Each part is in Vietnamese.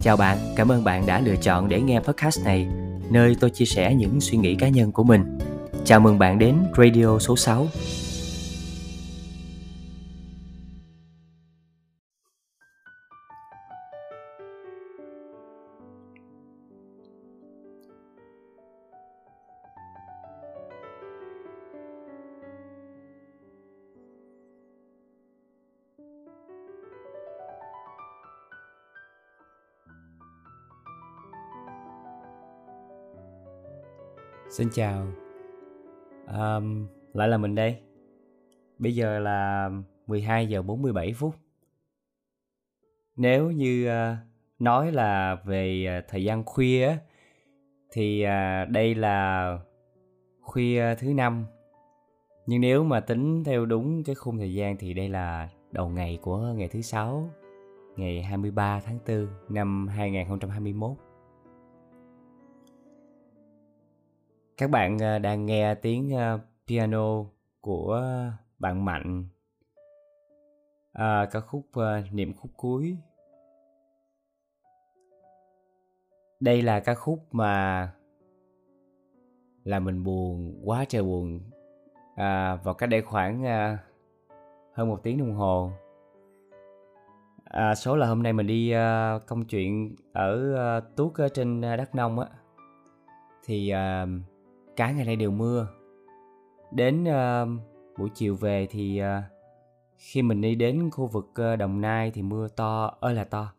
Chào bạn, cảm ơn bạn đã lựa chọn để nghe podcast này, nơi tôi chia sẻ những suy nghĩ cá nhân của mình. Chào mừng bạn đến Radio số 6. Xin chào. Um, Lại là mình đây. Bây giờ là 12 giờ 47 phút. Nếu như uh, nói là về uh, thời gian khuya Thì uh, đây là khuya thứ năm. Nhưng nếu mà tính theo đúng cái khung thời gian Thì đây là đầu ngày của ngày thứ sáu Ngày 23 tháng 4 năm 2021 Các bạn ờ, đang nghe tiếng ờ, piano của bạn Mạnh. À, ca khúc uh, niệm khúc cuối. Đây là ca khúc mà là mình buồn quá trời buồn. À, vào cách đây khoảng uh, hơn một tiếng đồng hồ. À, số là hôm nay mình đi uh, công chuyện ở uh, tuốt ở trên đắk nông á. Thì uh, cả ngày nay đều mưa. Đến uh, buổi chiều về thì uh, khi mình đi đến khu vực uh, đồng nai thì mưa to ơi là to.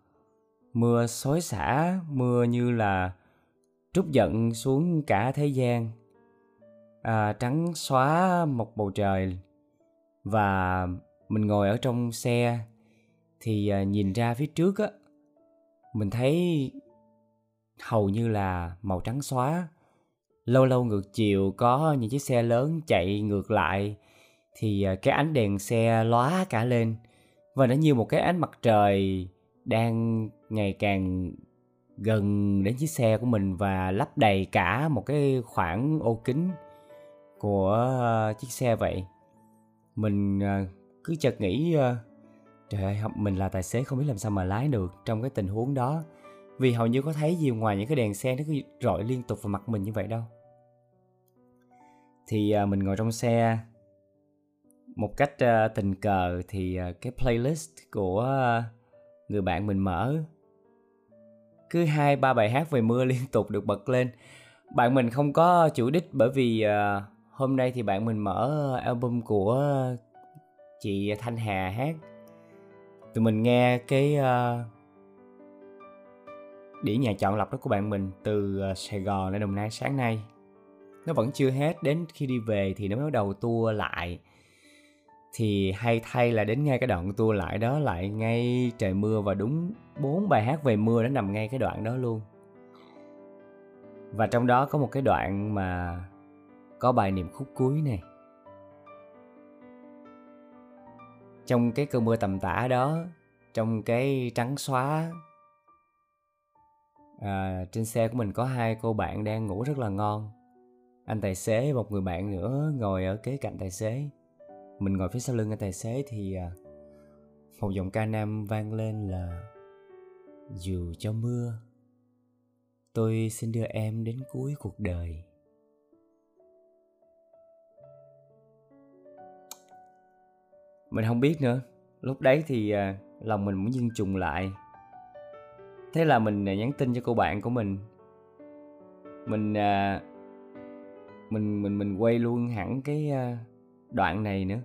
Mưa xối xả mưa như là trút giận xuống cả thế gian. À, trắng xóa một bầu trời và mình ngồi ở trong xe thì à, nhìn ra phía trước á mình thấy hầu như là màu trắng xóa lâu lâu ngược chiều có những chiếc xe lớn chạy ngược lại thì à, cái ánh đèn xe lóa cả lên và nó như một cái ánh mặt trời đang ngày càng gần đến chiếc xe của mình và lấp đầy cả một cái khoảng ô kính của à, chiếc xe vậy. Mình à, cứ chợt nghĩ trời ơi mình là tài xế không biết làm sao mà lái được trong cái tình huống đó. Vì hầu như có thấy gì ngoài những cái đèn xe nó cứ rọi liên tục vào mặt mình như vậy đâu thì à, mình ngồi trong xe. Một cách à, tình cờ thì à, cái playlist của người bạn mình mở. Cứ hai, ba bài hát về mưa liên tục được bật lên. Bạn mình không có chủ đích bởi vì hôm nay thì bạn mình mở album của chị thanh hà hát. Tụi mình nghe cái đĩa nhà chọn lọc đó của bạn mình từ sài gòn lên đồng nai sáng nay nó vẫn chưa hết đến khi đi về thì nó mới bắt đầu tua lại. Thì hay thay là đến ngay cái đoạn tua lại đó lại ngay trời mưa và đúng bốn bài hát về mưa nó nằm ngay cái đoạn đó luôn. Và trong đó có một cái đoạn mà có bài niệm khúc cuối này trong cái cơn mưa tầm tã đó trong cái trắng xóa à, trên xe của mình có hai cô bạn đang ngủ rất là ngon anh tài xế một người bạn nữa ngồi ở kế cạnh tài xế. Mình ngồi phía sau lưng anh tài xế thì à, một giọng ca nam vang lên là, dù cho mưa, tôi xin đưa em đến cuối cuộc đời. Mình không biết nữa. Lúc đấy thì à, lòng mình muốn dưng trùng lại. Thế là mình à, nhắn tin cho cô bạn của mình. Mình mình mình mình quay luôn hẳn cái ờ, đoạn này nữa.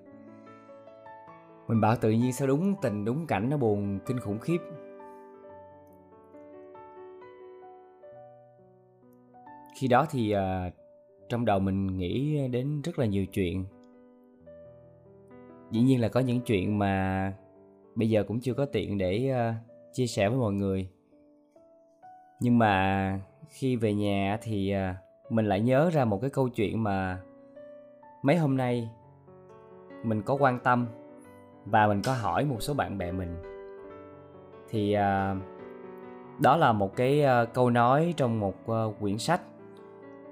Mình bảo tự nhiên sao đúng tình đúng cảnh nó buồn kinh khủng khiếp. Khi đó thì uh, trong đầu mình nghĩ đến rất là nhiều chuyện. Dĩ nhiên là có những chuyện mà bây giờ cũng chưa có tiện để uh, chia sẻ với mọi người. Nhưng mà khi về nhà thì uh, mình lại nhớ ra một cái câu chuyện mà mấy hôm nay mình có quan tâm và mình có hỏi một số bạn bè mình. Thì à, đó là một cái à, câu nói trong một à, quyển sách.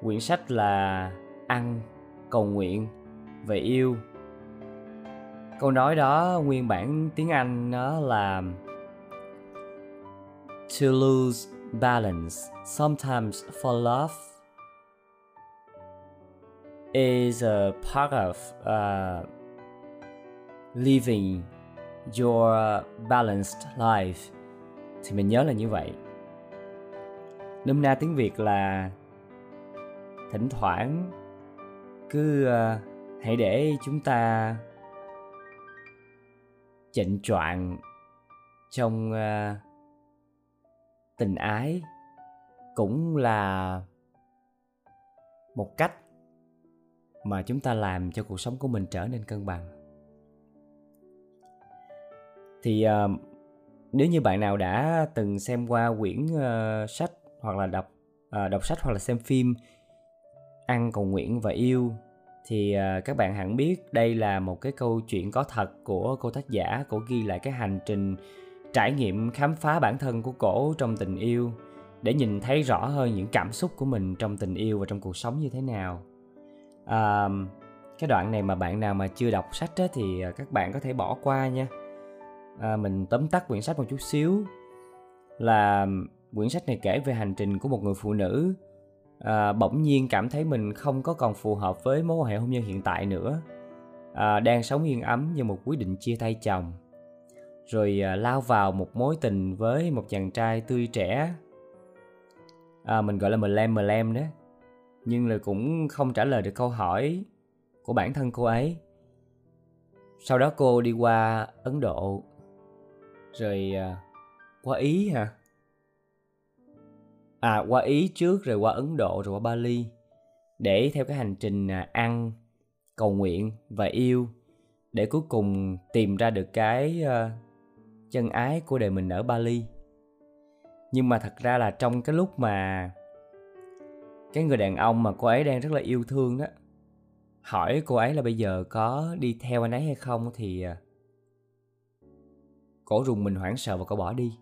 Quyển sách là ăn, cầu nguyện về yêu. Câu nói đó nguyên bản tiếng anh nó là to lose balance, sometimes for love is a part of uh, living your balanced life. Thì mình nhớ là như vậy. Nôm na tiếng việt là thỉnh thoảng cứ uh, hãy để chúng ta chệnh choạng trong uh, tình ái cũng là một cách mà chúng ta làm cho cuộc sống của mình trở nên cân bằng. Thì uh, nếu như bạn nào đã từng xem qua quyển uh, sách hoặc là đọc uh, đọc sách hoặc là xem phim ăn cầu nguyện và yêu thì uh, các bạn hẳn biết đây là một cái câu chuyện có thật của cô tác giả cổ ghi lại cái hành trình trải nghiệm khám phá bản thân của cổ trong tình yêu để nhìn thấy rõ hơn những cảm xúc của mình trong tình yêu và trong cuộc sống như thế nào à, cái đoạn này mà bạn nào mà chưa đọc sách á, thì ờ, các bạn có thể bỏ qua nha. À, mình tóm tắt quyển sách một chút xíu là quyển sách này kể về hành trình của một người phụ nữ. À, bỗng nhiên cảm thấy mình không có còn phù hợp với mối quan hệ hôn nhân hiện tại nữa. À, đang sống yên ấm như một quyết định chia tay chồng. Rồi à, lao vào một mối tình với một chàng trai tươi trẻ. À, mình gọi là mờ lem mờ lem đó nhưng là cũng không trả lời được câu hỏi của bản thân cô ấy. Sau đó cô đi qua ấn độ, rồi à, qua ý hả? À qua ý trước, rồi qua ấn độ, rồi qua bali, để theo cái hành trình à, ăn, cầu nguyện và yêu, để cuối cùng tìm ra được cái à, chân ái của đời mình ở bali. Nhưng mà thật ra là trong cái lúc mà cái người đàn ông mà cô ấy đang rất là yêu thương đó. Hỏi cô ấy là bây giờ có đi theo anh ấy hay không thì à, cổ rùng mình hoảng sợ và cổ bỏ đi.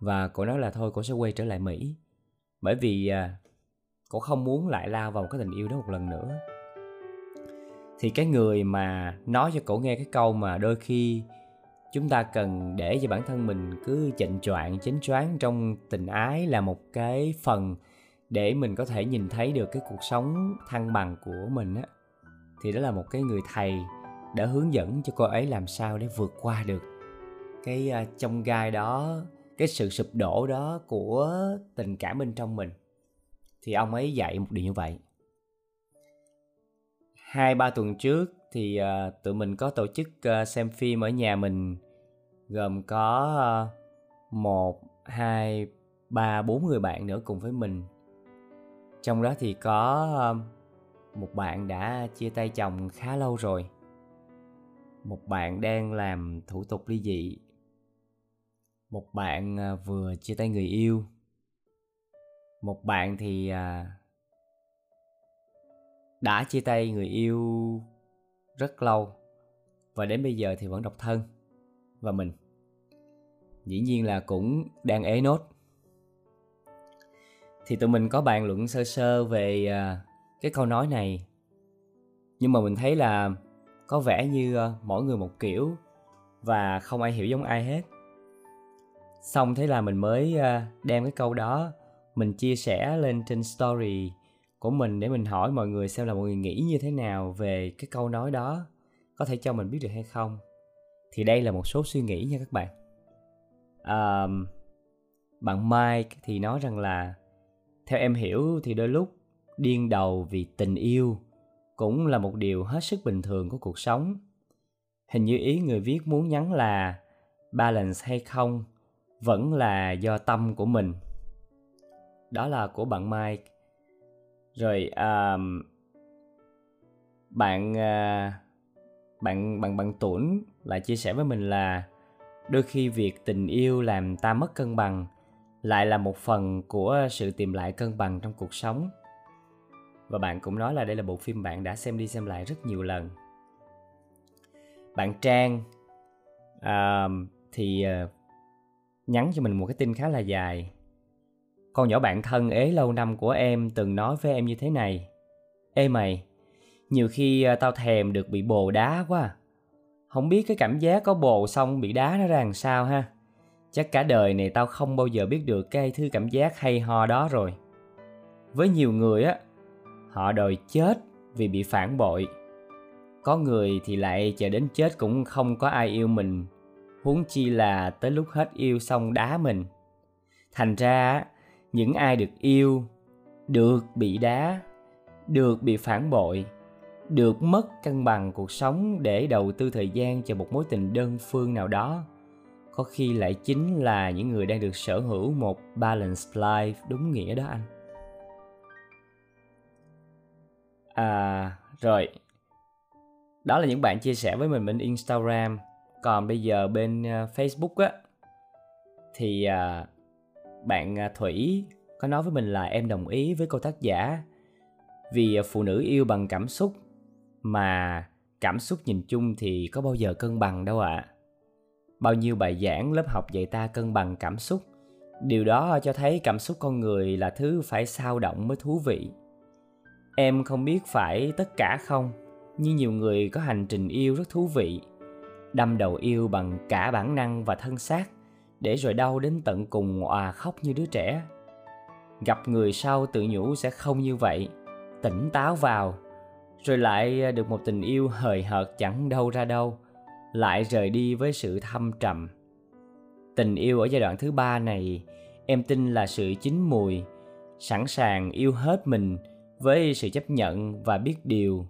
Và cổ nói là thôi cổ sẽ quay trở lại mỹ. Bởi vì à, cổ không muốn lại lao vào cái tình yêu đó một lần nữa. Thì cái người mà nói cho cổ nghe cái câu mà đôi khi chúng ta cần để cho bản thân mình cứ chệnh choạng chánh choáng trong tình ái là một cái phần để mình có thể nhìn thấy được cái cuộc sống thăng bằng của mình á thì đó là một cái người thầy đã hướng dẫn cho cô ấy làm sao để vượt qua được cái à, uh, trong gai đó cái sự sụp đổ đó của tình cảm bên trong mình. Thì ông ấy dạy một điều như vậy. Hai ba tuần trước thì uh, tụi mình có tổ chức uh, xem phim ở nhà mình gồm có uh, một hai ba bốn người bạn nữa cùng với mình trong đó thì có một bạn đã chia tay chồng khá lâu rồi. Một bạn đang làm thủ tục ly dị. Một bạn ờ, vừa chia tay người yêu. Một bạn thì ờ, đã chia tay người yêu rất lâu và đến bây giờ thì vẫn độc thân. Và mình, dĩ nhiên là cũng đang ế nốt thì tụi mình có bàn luận sơ sơ về à, cái câu nói này. Nhưng mà mình thấy là có vẻ như à, mỗi người một kiểu và không ai hiểu giống ai hết. Xong thế là mình mới à, đem cái câu đó mình chia sẻ lên trên story của mình để mình hỏi mọi người xem là mọi người nghĩ như thế nào về cái câu nói đó. Có thể cho mình biết được hay không? Thì đây là một số suy nghĩ nha các bạn. À, bạn Mike thì nói rằng là theo em hiểu thì đôi lúc điên đầu vì tình yêu cũng là một điều hết sức bình thường của cuộc sống. Hình như ý người viết muốn nhắn là balance hay không vẫn là do tâm của mình. Đó là của bạn Mike. Rồi um, bạn uh, bạn bạn bạn tuấn lại chia sẻ với mình là đôi khi việc tình yêu làm ta mất cân bằng lại là một phần của sự tìm lại cân bằng trong cuộc sống. Và bạn cũng nói là đây là bộ phim bạn đã xem đi xem lại rất nhiều lần. Bạn trang uh, thì uh, nhắn cho mình một cái tin khá là dài. Con nhỏ bạn thân ế lâu năm của em từng nói với em như thế này. Ê mày nhiều khi ờ, tao thèm được bị bồ đá quá. Không biết cái cảm giác có bồ xong bị đá nó ra làm sao ha? Chắc cả đời này tao không bao giờ biết được cái thứ cảm giác hay ho đó rồi. Với nhiều người á, họ đòi chết vì bị phản bội. Có người thì lại chờ đến chết cũng không có ai yêu mình. Huống chi là tới lúc hết yêu xong đá mình. Thành ra những ai được yêu, được bị đá, được bị phản bội, được mất cân bằng cuộc sống để đầu tư thời gian cho một mối tình đơn phương nào đó có khi lại chính là những người đang được sở hữu một balanced life đúng nghĩa đó anh. À rồi. Đó là những bạn chia sẻ với mình bên instagram. Còn bây giờ bên ờ, facebook á, thì ờ, bạn ờ, thủy có nói với mình là em đồng ý với cô tác giả vì phụ nữ yêu bằng cảm xúc, mà cảm xúc nhìn chung thì có bao giờ cân bằng đâu ạ. à bao nhiêu bài giảng lớp học dạy ta cân bằng cảm xúc. Điều đó cho thấy cảm xúc con người là thứ phải sao động mới thú vị. Em không biết phải tất cả không, nhưng nhiều người có hành trình yêu rất thú vị. Đâm đầu yêu bằng cả bản năng và thân xác, để rồi đau đến tận cùng òa khóc như đứa trẻ. Gặp người sau tự nhủ sẽ không như vậy, tỉnh táo vào, rồi lại được một tình yêu hời hợt chẳng đâu ra đâu lại rời đi với sự thâm trầm tình yêu ở giai đoạn thứ ba này em tin là sự chín mùi sẵn sàng yêu hết mình với sự chấp nhận và biết điều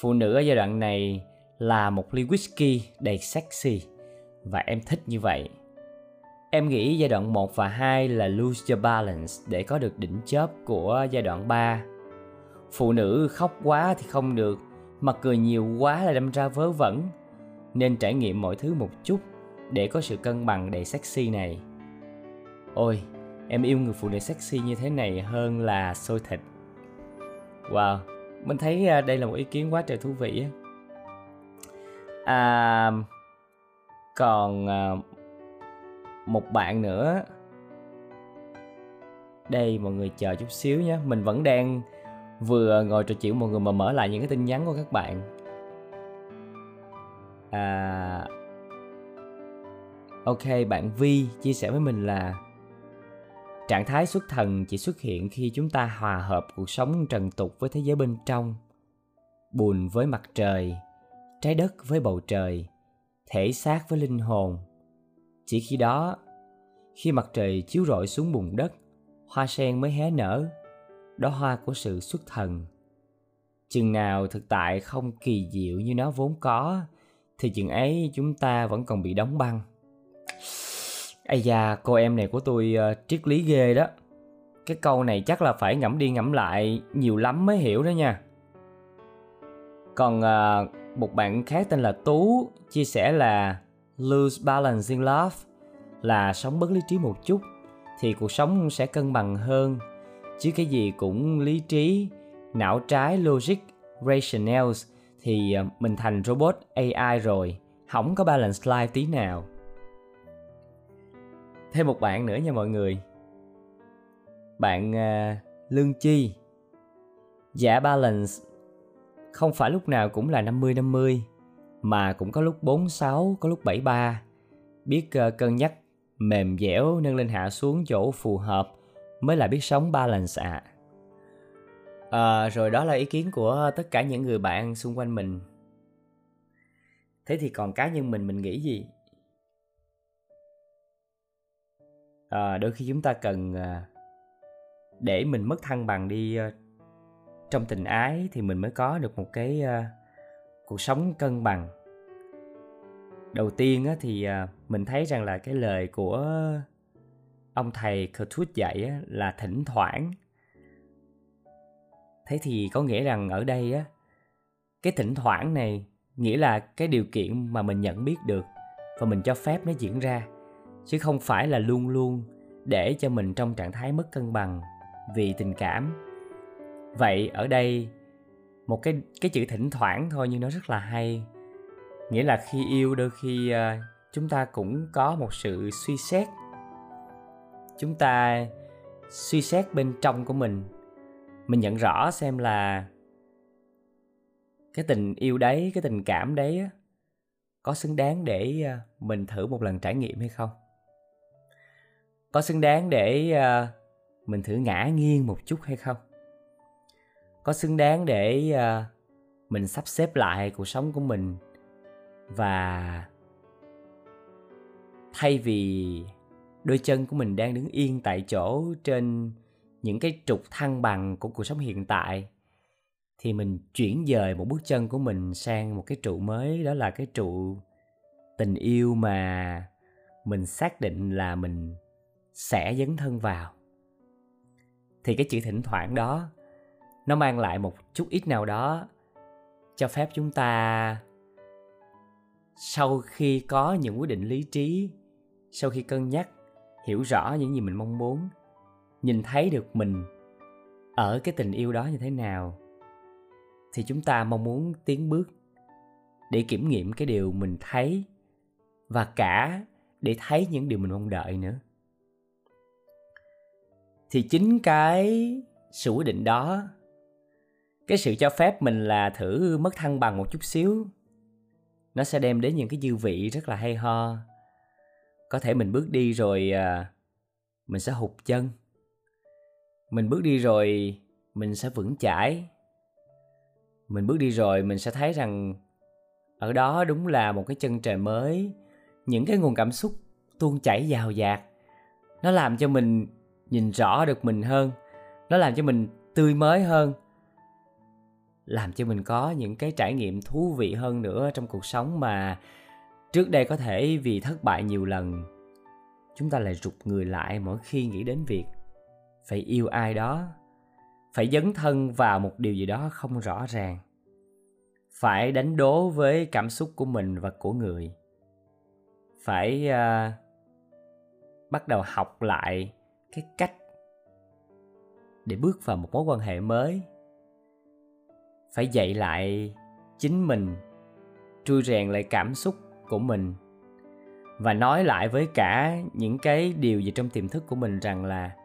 phụ nữ ở giai đoạn này là một ly whisky đầy sexy và em thích như vậy Em nghĩ giai đoạn 1 và 2 là lose your balance để có được đỉnh chớp của giai đoạn 3. Phụ nữ khóc quá thì không được, mà cười nhiều quá là đâm ra vớ vẩn. Nên trải nghiệm mọi thứ một chút để có sự cân bằng đầy sexy này. Ôi, em yêu người phụ nữ sexy như thế này hơn là xôi thịt. Wow, mình thấy à, đây là một ý kiến quá trời thú vị á. À, còn à, một bạn nữa đây mọi người chờ chút xíu nhé mình vẫn đang vừa ngồi trò chuyện mọi người mà mở lại những cái tin nhắn của các bạn à ok bạn vi chia sẻ với mình là trạng thái xuất thần chỉ xuất hiện khi chúng ta hòa hợp cuộc sống trần tục với thế giới bên trong buồn với mặt trời trái đất với bầu trời thể xác với linh hồn chỉ khi đó, khi mặt trời chiếu rọi xuống bùn đất, hoa sen mới hé nở, đó hoa của sự xuất thần. Chừng nào thực tại không kỳ diệu như nó vốn có, thì chừng ấy chúng ta vẫn còn bị đóng băng. Ây da, cô em này của tôi uh, triết lý ghê đó. Cái câu này chắc là phải ngẫm đi ngẫm lại nhiều lắm mới hiểu đó nha. Còn uh, một bạn khác tên là Tú chia sẻ là lose balance in love là sống bất lý trí một chút thì cuộc sống sẽ cân bằng hơn chứ cái gì cũng lý trí não trái logic rationales thì à, mình thành robot AI rồi không có balance life tí nào thêm một bạn nữa nha mọi người bạn uh, lương chi giả balance không phải lúc nào cũng là 50 50 mà cũng có lúc 46, có lúc 73. Biết uh, cân nhắc mềm dẻo nâng lên hạ xuống chỗ phù hợp mới là biết sống balance ạ. À à, rồi đó là ý kiến của tất cả những người bạn xung quanh mình. Thế thì còn cá nhân mình mình nghĩ gì? À, đôi khi chúng ta cần ờ, để mình mất thăng bằng đi trong tình ái thì mình mới có được một cái cuộc sống cân bằng đầu tiên á, thì à, mình thấy rằng là cái lời của ông thầy Kurtwood dạy á, là thỉnh thoảng thế thì có nghĩa rằng ở đây á cái thỉnh thoảng này nghĩa là cái điều kiện mà mình nhận biết được và mình cho phép nó diễn ra chứ không phải là luôn luôn để cho mình trong trạng thái mất cân bằng vì tình cảm. Vậy ở đây một cái cái chữ thỉnh thoảng thôi nhưng nó rất là hay. Nghĩa là khi yêu đôi khi uh, chúng ta cũng có một sự suy xét. Chúng ta suy xét bên trong của mình mình nhận rõ xem là cái tình yêu đấy, cái tình cảm đấy có xứng đáng để ờ, mình thử một lần trải nghiệm hay không? Có xứng đáng để ờ, mình thử ngã nghiêng một chút hay không? Có xứng đáng để ờ, mình sắp xếp lại cuộc sống của mình và thay vì đôi chân của mình đang đứng yên tại chỗ trên những cái trục thăng bằng của cuộc sống hiện tại, thì mình chuyển dời một bước chân của mình sang một cái trụ mới, đó là cái trụ tình yêu mà mình xác định là mình sẽ dấn thân vào. Thì cái chữ thỉnh thoảng đó, nó mang lại một chút ít nào đó cho phép chúng ta, sau khi có những quyết định lý trí, sau khi cân nhắc, hiểu rõ những gì mình mong muốn nhìn thấy được mình ở cái tình yêu đó như thế nào, thì chúng ta mong muốn tiến bước để kiểm nghiệm cái điều mình thấy và cả để thấy những điều mình mong đợi nữa. Thì chính cái sự quyết định đó, cái sự cho phép mình là thử mất thăng bằng một chút xíu, nó sẽ đem đến những cái dư vị rất là hay ho. Có thể mình bước đi rồi à, mình sẽ hụt chân mình bước đi rồi, mình sẽ vững chãi. Mình bước đi rồi, mình sẽ thấy rằng ở đó đúng là một cái chân trời mới. Những cái nguồn cảm xúc tuôn chảy dào dạt. Nó làm cho mình nhìn rõ được mình hơn. Nó làm cho mình tươi mới hơn. Làm cho mình có những cái trải nghiệm thú vị hơn nữa trong cuộc sống mà trước đây có thể vì thất bại nhiều lần, chúng ta lại rụt người lại mỗi khi nghĩ đến việc phải yêu ai đó phải dấn thân vào một điều gì đó không rõ ràng. Phải đánh đố với cảm xúc của mình và của người. Phải uh, bắt đầu học lại cái cách để bước vào một mối quan hệ mới. Phải dạy lại chính mình trui rèn lại cảm xúc của mình và nói lại với cả những cái điều gì trong tiềm thức của mình rằng là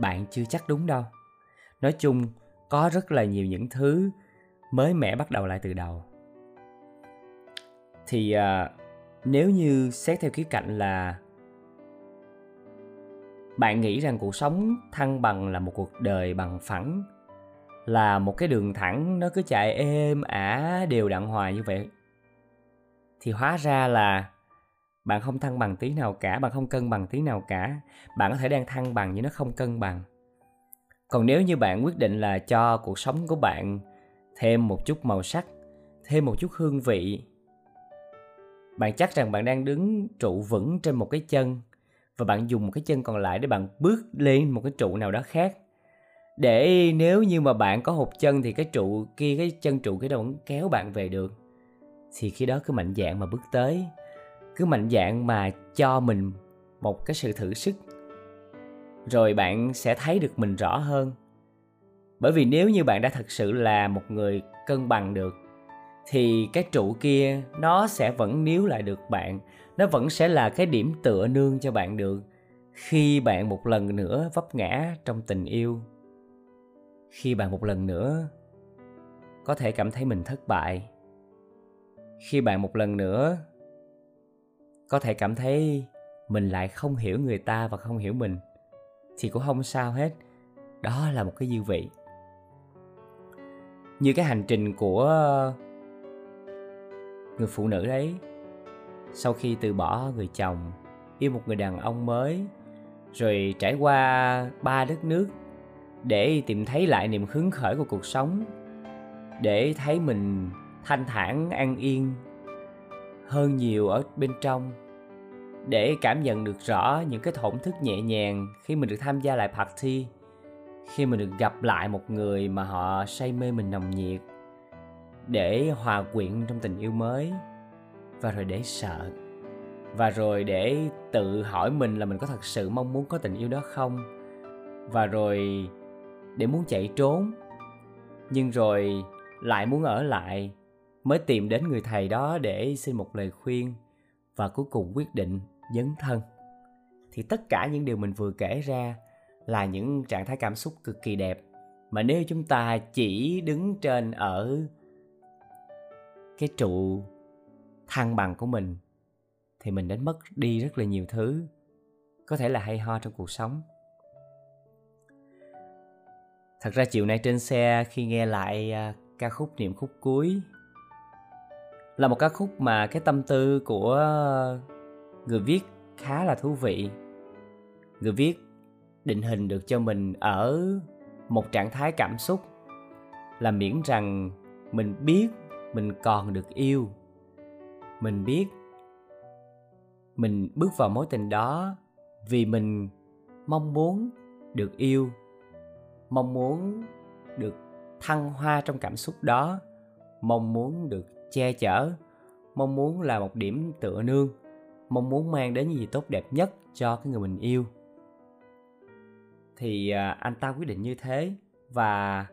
bạn chưa chắc đúng đâu. Nói chung có rất là nhiều những thứ mới mẻ bắt đầu lại từ đầu. Thì à, nếu như xét theo khía cạnh là bạn nghĩ rằng cuộc sống thăng bằng là một cuộc đời bằng phẳng là một cái đường thẳng nó cứ chạy êm ả đều đặn hoài như vậy thì hóa ra là bạn không thăng bằng tí nào cả, bạn không cân bằng tí nào cả. Bạn có thể đang thăng bằng nhưng nó không cân bằng. Còn nếu như bạn quyết định là cho cuộc sống của bạn thêm một chút màu sắc, thêm một chút hương vị, bạn chắc rằng bạn đang đứng trụ vững trên một cái chân và bạn dùng một cái chân còn lại để bạn bước lên một cái trụ nào đó khác. Để nếu như mà bạn có hụt chân thì cái trụ kia, cái chân trụ kia đâu vẫn kéo bạn về được. Thì khi đó cứ mạnh dạng mà bước tới cứ mạnh dạng mà cho mình một cái sự thử sức. Rồi bạn sẽ thấy được mình rõ hơn. Bởi vì nếu như bạn đã thật sự là một người cân bằng được, thì cái trụ kia nó sẽ vẫn níu lại được bạn. Nó vẫn sẽ là cái điểm tựa nương cho bạn được khi bạn một lần nữa vấp ngã trong tình yêu. Khi bạn một lần nữa có thể cảm thấy mình thất bại. Khi bạn một lần nữa có thể cảm thấy mình lại không hiểu người ta và không hiểu mình. Thì cũng không sao hết. Đó là một cái dư vị. Như cái hành trình của người phụ nữ đấy, sau khi từ bỏ người chồng, yêu một người đàn ông mới, rồi trải qua ba đất nước để tìm thấy lại niềm hứng khởi của cuộc sống, để thấy mình thanh thản, an yên hơn nhiều ở bên trong. Để cảm nhận được rõ những cái thổn thức nhẹ nhàng khi mình được tham gia lại party, khi mình được gặp lại một người mà họ say mê mình nồng nhiệt, để hòa quyện trong tình yêu mới, và rồi để sợ, và rồi để tự hỏi mình là mình có thật sự mong muốn có tình yêu đó không, và rồi để muốn chạy trốn, nhưng rồi lại muốn ở lại mới tìm đến người thầy đó để xin một lời khuyên và cuối cùng quyết định dấn thân. Thì tất cả những điều mình vừa kể ra là những trạng thái cảm xúc cực kỳ đẹp. Mà nếu chúng ta chỉ đứng trên ở cái trụ thăng bằng của mình, thì mình đánh mất đi rất là nhiều thứ, có thể là hay ho trong cuộc sống. Thật ra chiều nay trên xe khi nghe lại à, ca khúc niệm khúc cuối là một ca khúc mà cái tâm tư của người viết khá là thú vị. Người viết định hình được cho mình ở một trạng thái cảm xúc, là miễn rằng mình biết mình còn được yêu. Mình biết mình bước vào mối tình đó vì mình mong muốn được yêu, mong muốn được thăng hoa trong cảm xúc đó, mong muốn được che chở. Mong muốn là một điểm tựa nương. Mong muốn mang đến những gì tốt đẹp nhất cho cái người mình yêu. Thì à, anh ta quyết định như thế và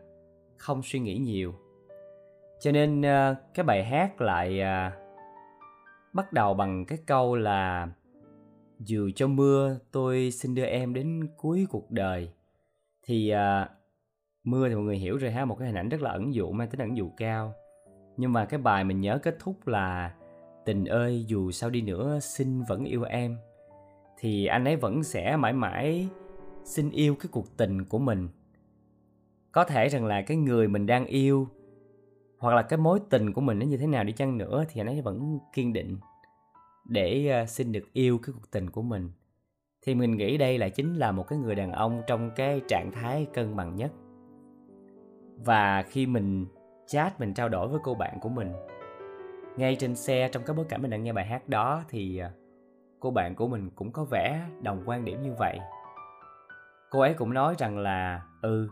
không suy nghĩ nhiều. Cho nên à, cái bài hát lại à, bắt đầu bằng cái câu là, dù cho mưa, tôi xin đưa em đến cuối cuộc đời. Thì mưa thì mọi người hiểu rồi ha, một cái hình ảnh rất là ẩn dụ, mang tính ẩn dụ cao nhưng mà cái bài mình nhớ kết thúc là tình ơi, dù sao đi nữa, xin vẫn yêu em. Thì anh ấy vẫn sẽ mãi mãi xin yêu cái cuộc tình của mình. Có thể rằng là cái người mình đang yêu hoặc là cái mối tình của mình nó như thế nào đi chăng nữa thì anh ấy vẫn kiên định để ờ, xin được yêu cái cuộc tình của mình. Thì mình nghĩ đây là chính là một cái người đàn ông trong cái trạng thái cân bằng nhất. Và khi mình chat mình trao đổi với cô bạn của mình. Ngay trên xe trong cái bối cảnh mình đang nghe bài hát đó thì à, cô bạn của mình cũng có vẻ đồng quan điểm như vậy. Cô ấy cũng nói rằng là ừ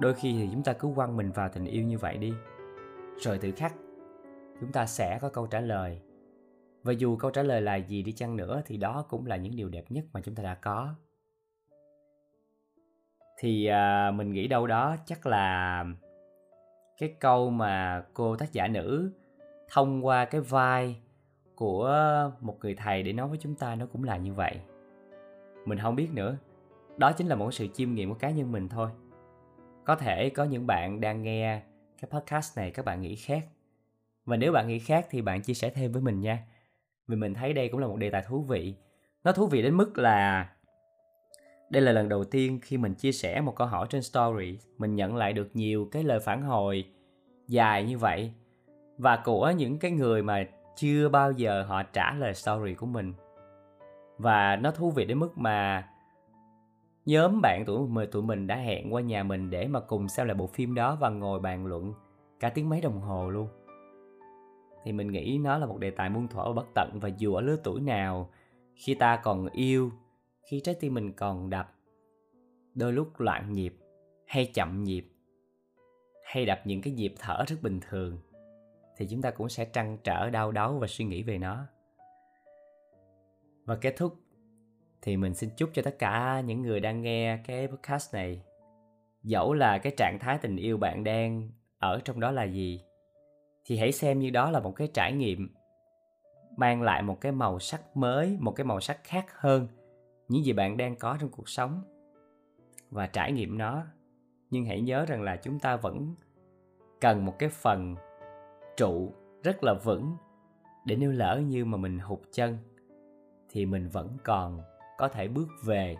đôi khi thì chúng ta cứ quăng mình vào tình yêu như vậy đi. Rồi tự khắc chúng ta sẽ có câu trả lời. Và dù câu trả lời là gì đi chăng nữa thì đó cũng là những điều đẹp nhất mà chúng ta đã có. Thì à, mình nghĩ đâu đó chắc là cái câu mà cô tác giả nữ thông qua cái vai của một người thầy để nói với chúng ta nó cũng là như vậy. Mình không biết nữa. Đó chính là một sự chiêm nghiệm của cá nhân mình thôi. Có thể có những bạn đang nghe cái podcast này các bạn nghĩ khác. Và nếu bạn nghĩ khác thì bạn chia sẻ thêm với mình nha. Vì mình thấy đây cũng là một đề tài thú vị. Nó thú vị đến mức là đây là lần đầu tiên khi mình chia sẻ một câu hỏi trên story, mình nhận lại được nhiều cái lời phản hồi dài như vậy. Và của những cái người mà chưa bao giờ họ trả lời story của mình. Và nó thú vị đến mức mà nhóm bạn tuổi mười tụi mình đã hẹn qua nhà mình để mà cùng xem lại bộ phim đó và ngồi bàn luận cả tiếng mấy đồng hồ luôn. Thì mình nghĩ nó là một đề tài muôn thuở bất tận và dù ở lứa tuổi nào, khi ta còn yêu khi trái tim mình còn đập. Đôi lúc loạn nhịp hay chậm nhịp hay đập những cái nhịp thở rất bình thường thì chúng ta cũng sẽ trăn trở, đau đớn và suy nghĩ về nó. Và kết thúc thì mình xin chúc cho tất cả những người đang nghe cái podcast này dẫu là cái trạng thái tình yêu bạn đang ở trong đó là gì, thì hãy xem như đó là một cái trải nghiệm mang lại một cái màu sắc mới, một cái màu sắc khác hơn những gì bạn đang có trong cuộc sống và trải nghiệm nó. Nhưng hãy nhớ rằng là chúng ta vẫn cần một cái phần trụ rất là vững để nếu lỡ như mà mình hụt chân thì mình vẫn còn có thể bước về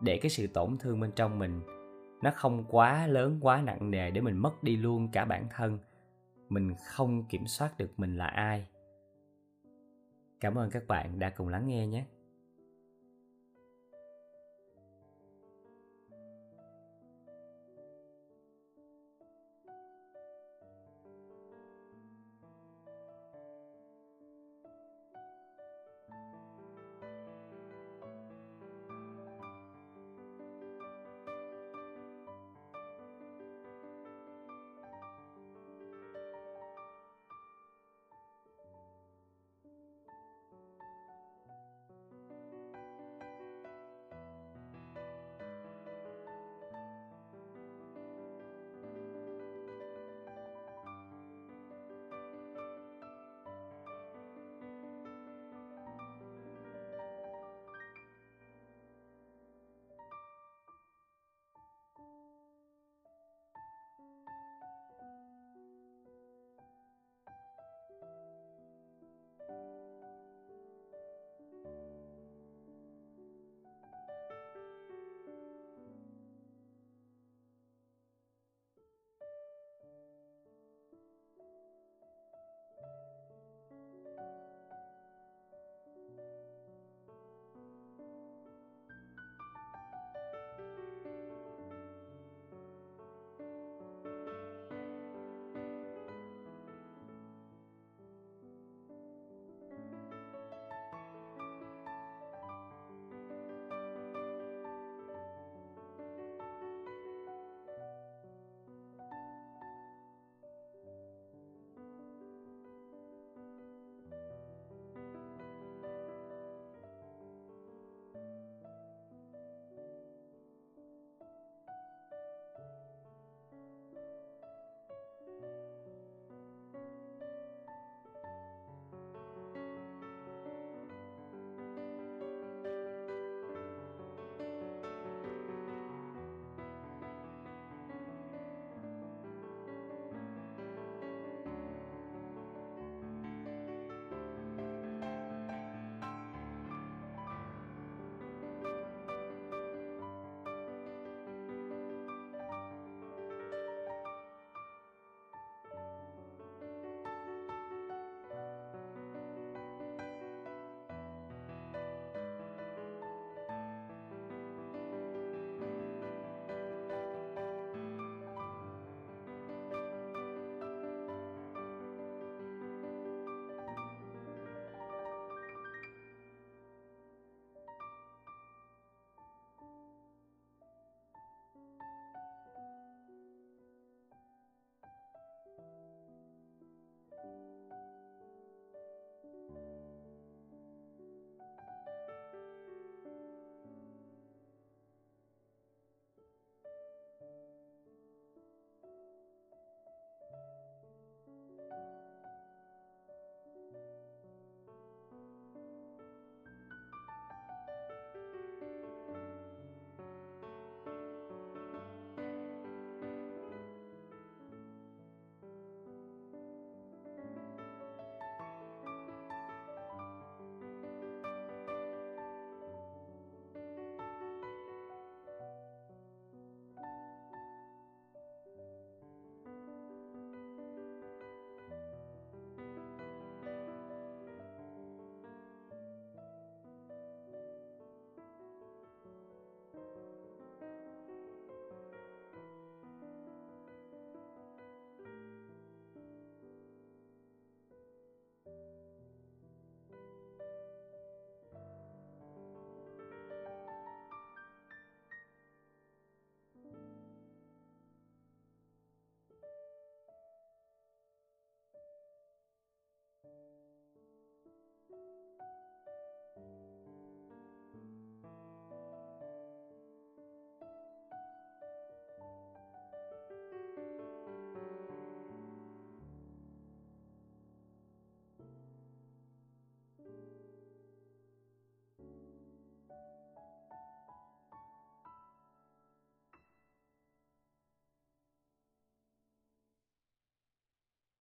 để cái sự tổn thương bên trong mình nó không quá lớn, quá nặng nề để mình mất đi luôn cả bản thân. Mình không kiểm soát được mình là ai. Cảm ơn các bạn đã cùng lắng nghe nhé.